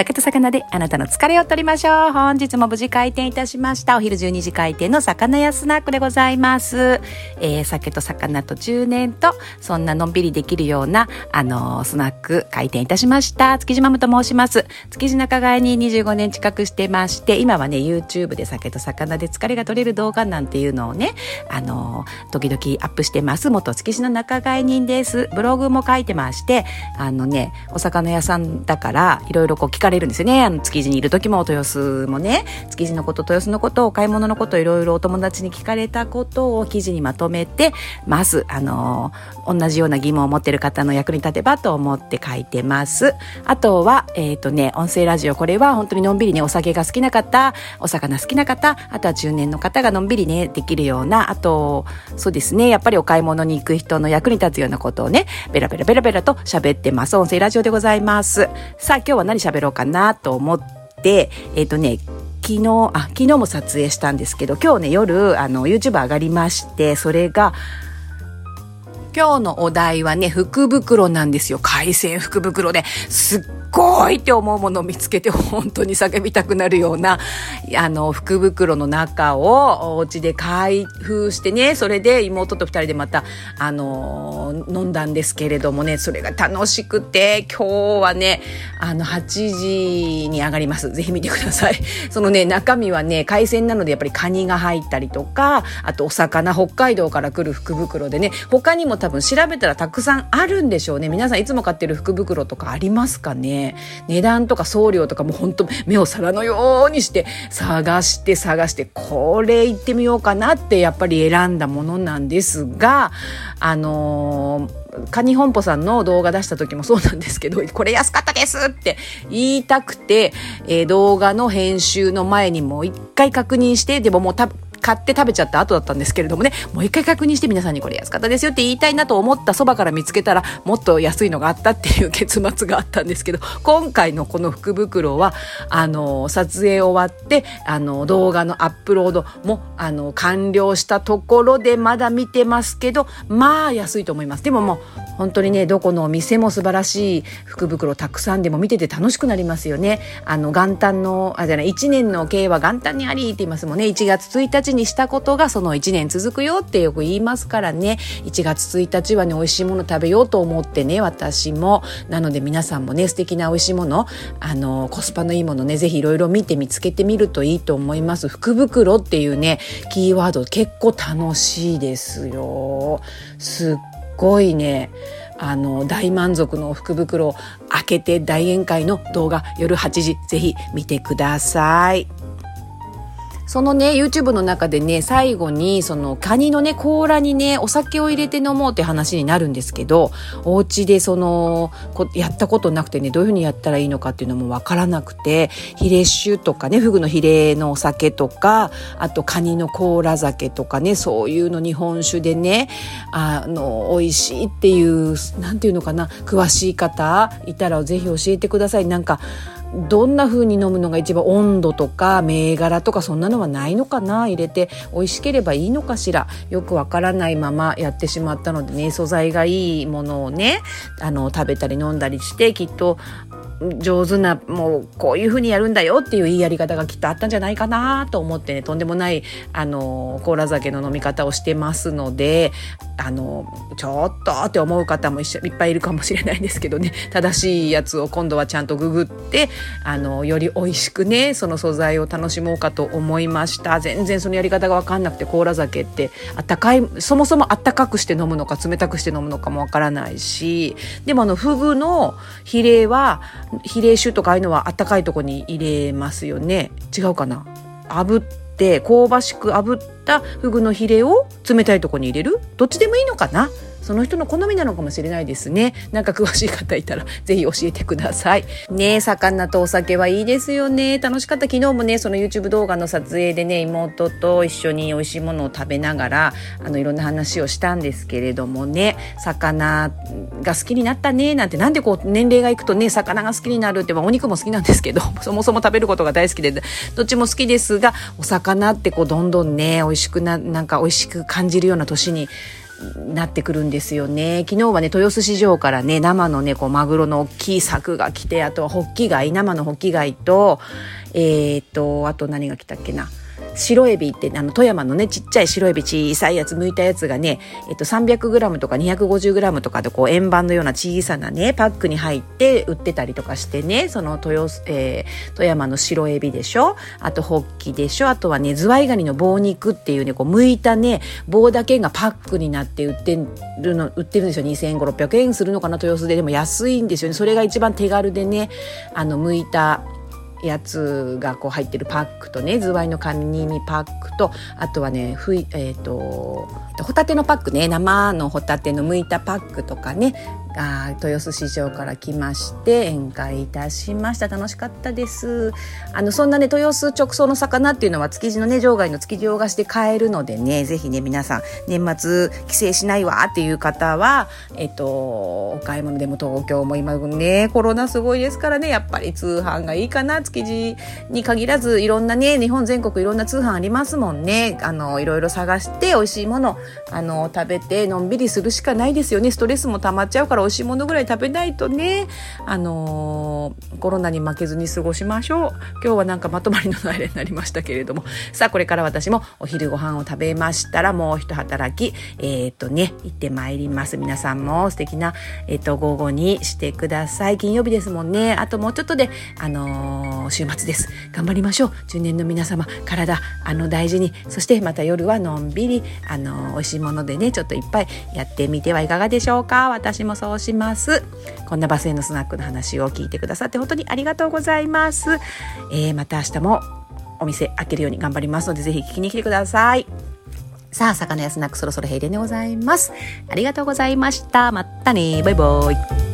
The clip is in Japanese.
酒と魚であなたの疲れを取りましょう。本日も無事開店いたしました。お昼12時開店の魚屋スナックでございます。えー、酒と魚と10年と、そんなのんびりできるような、あのー、スナック開店いたしました。築地マムと申します。築地仲買に25年近くしてまして、今はね、YouTube で酒と魚で疲れが取れる動画なんていうのをね、あのー、時々アップしてます。元築地の仲買人です。ブログも書いてまして、あのね、お魚屋さんだから、いろいろこう聞かれるんですよね。あの、築地にいる時も豊洲もね、築地のこと、豊洲のこと、お買い物のこと、いろいろお友達に聞かれたことを記事にまとめて、まず、あの、同じような疑問を持ってる方の役に立てばと思って書いてます。あとは、えっ、ー、とね、音声ラジオ、これは本当にのんびりね、お酒が好きな方、お魚好きな方、あとは中年の方がのんびりね、できるような、あと、そうですね、やっぱりお買い物に行く人の役に立つようなことをね、ベラベラベラベラと喋ってます。音声ラジオでございます。さあ、今日は何喋ろうか？かなと思って、えっ、ー、とね、昨日、あ、昨日も撮影したんですけど、今日ね、夜、あの、YouTube 上がりまして、それが、今日のお題はね、福袋なんですよ。海鮮福袋で。すっごいって思うものを見つけて本当に叫びたくなるような、あの、福袋の中をお家で開封してね、それで妹と二人でまた、あの、飲んだんですけれどもね、それが楽しくて、今日はね、あの、8時に上がります。ぜひ見てください。そのね、中身はね、海鮮なのでやっぱりカニが入ったりとか、あとお魚、北海道から来る福袋でね、他にも多分調べたらたくさんあるんでしょうね。皆さんいつも買ってる福袋とかありますかね？値段とか送料とかも本当目を皿のようにして探して探してこれ行ってみようかなってやっぱり選んだものなんですがあのーカニ本舗さんの動画出した時もそうなんですけど、これ安かったですって言いたくて、えー、動画の編集の前にもう一回確認して、でももうた買って食べちゃった後だったんですけれどもね、もう一回確認して皆さんにこれ安かったですよって言いたいなと思ったそばから見つけたら、もっと安いのがあったっていう結末があったんですけど、今回のこの福袋は、あの、撮影終わって、あの、動画のアップロードも、あの、完了したところでまだ見てますけど、まあ安いと思います。でももう、本当にね、どこのお店も素晴らしい福袋たくさんでも見てて楽しくなりますよね。あの、元旦の、あ、じゃない、1年の経営は元旦にありって言いますもんね。1月1日にしたことがその1年続くよってよく言いますからね。1月1日はね、美味しいもの食べようと思ってね、私も。なので皆さんもね、素敵な美味しいもの、あの、コスパのいいものね、ぜひいろいろ見て見つけてみるといいと思います。福袋っていうね、キーワード結構楽しいですよ。すっごいねあの大満足の福袋を開けて大宴会の動画夜8時ぜひ見てください。そのね、YouTube の中でね、最後に、その、カニのね、甲羅にね、お酒を入れて飲もうって話になるんですけど、お家でその、こやったことなくてね、どういうふうにやったらいいのかっていうのもわからなくて、ヒレ酒とかね、フグのヒレのお酒とか、あとカニの甲羅酒とかね、そういうの日本酒でね、あの、美味しいっていう、なんていうのかな、詳しい方いたらぜひ教えてください。なんか、どんな風に飲むのが一番温度とか銘柄とかそんなのはないのかな？入れて美味しければいいのかしら？よくわからないままやってしまったのでね素材がいいものをねあの食べたり飲んだりしてきっと上手なもうこういうふうにやるんだよっていういいやり方がきっとあったんじゃないかなと思ってねとんでもないあの甲羅酒の飲み方をしてますのであのちょっとって思う方もいっぱいいるかもしれないんですけどね。正しいやつを今度はちゃんとググってあのより美味しくねその素材を楽しもうかと思いました。全然そのやり方が分かんなくて甲羅酒ってあったかいそもそもあったかくして飲むのか冷たくして飲むのかも分からないし。でもあのフグのヒレは比例酒とかああいうのはあったかいとこに入れますよね。違うかな。炙って香ばしく炙ったフグのヒレを冷たいとこに入れる？どっちでもいいのかな。その人の好みなのかもしれないですね。なんか詳しい方いたらぜひ教えてください。ね魚とお酒はいいですよね。楽しかった。昨日もね、その YouTube 動画の撮影でね、妹と一緒に美味しいものを食べながら、あの、いろんな話をしたんですけれどもね、魚が好きになったね、なんて、なんでこう、年齢がいくとね、魚が好きになるって、まあ、お肉も好きなんですけど、そもそも食べることが大好きで、どっちも好きですが、お魚ってこう、どんどんね、美味しくな、なんか美味しく感じるような年になってくるんですよね。昨日はね、豊洲市場からね、生のね、こう、マグロの大きい柵が来て、あとはホッキ貝、生のホッキ貝と、えー、っと、あと何が来たっけな。白エビってあの富山のねちっちゃい白エビ小さいやつ剥いたやつがね、えっと、300g とか 250g とかでこう円盤のような小さなねパックに入って売ってたりとかしてねその豊,、えー、富山の白エビでしょ？あとホッキでしょ？あとはねズワイガニの棒肉っていうねこう剥いたね棒だけがパックになって売ってるの売ってるんですよ。2500円するのかな豊洲で。でも安いんですよね。それが一番手軽でねあの剥いたやつがこう入ってるパックとねズワイのカニパックとあとはねふい、えーと、とホタテのパックね生のホタテの剥いたパックとかねあ豊洲市場から来まして宴会いたしました。楽しかったです。あのそんなね豊洲直送の魚っていうのは築地のね場外の築地魚河岸で買えるのでねぜひね皆さん年末帰省しないわっていう方はえっとお買い物でも東京も今ねコロナすごいですからねやっぱり通販がいいかな築地に限らずいろんなね日本全国いろんな通販ありますもんね。あのいろいろ探して美味しいものあの食べてのんびりするしかないですよね。ストレスも溜まっちゃうから美味しいものぐらい食べないとね、あのー、コロナに負けずに過ごしましょう。今日はなんかまとまりのない例になりましたけれども、さあこれから私もお昼ご飯を食べましたらもう一働き、えっ、とね、行ってまいります。皆さんも素敵な、えっ、ー、と、午後にしてください。金曜日ですもんね。あともうちょっとで、あのー、週末です。頑張りましょう。中年の皆様、体、あの、大事に。そしてまた夜はのんびり、あの、美味しいものでね、ちょっといっぱいやってみてはいかがでしょうか。私もそうします。こんなバスへのスナックの話を聞いてくださって本当にありがとうございます。えー、また明日もお店開けるように頑張りますので、ぜひ聞きに来てください。さあ、魚やスナックそろそろ閉店でございます。ありがとうございました。またね。バイバイ。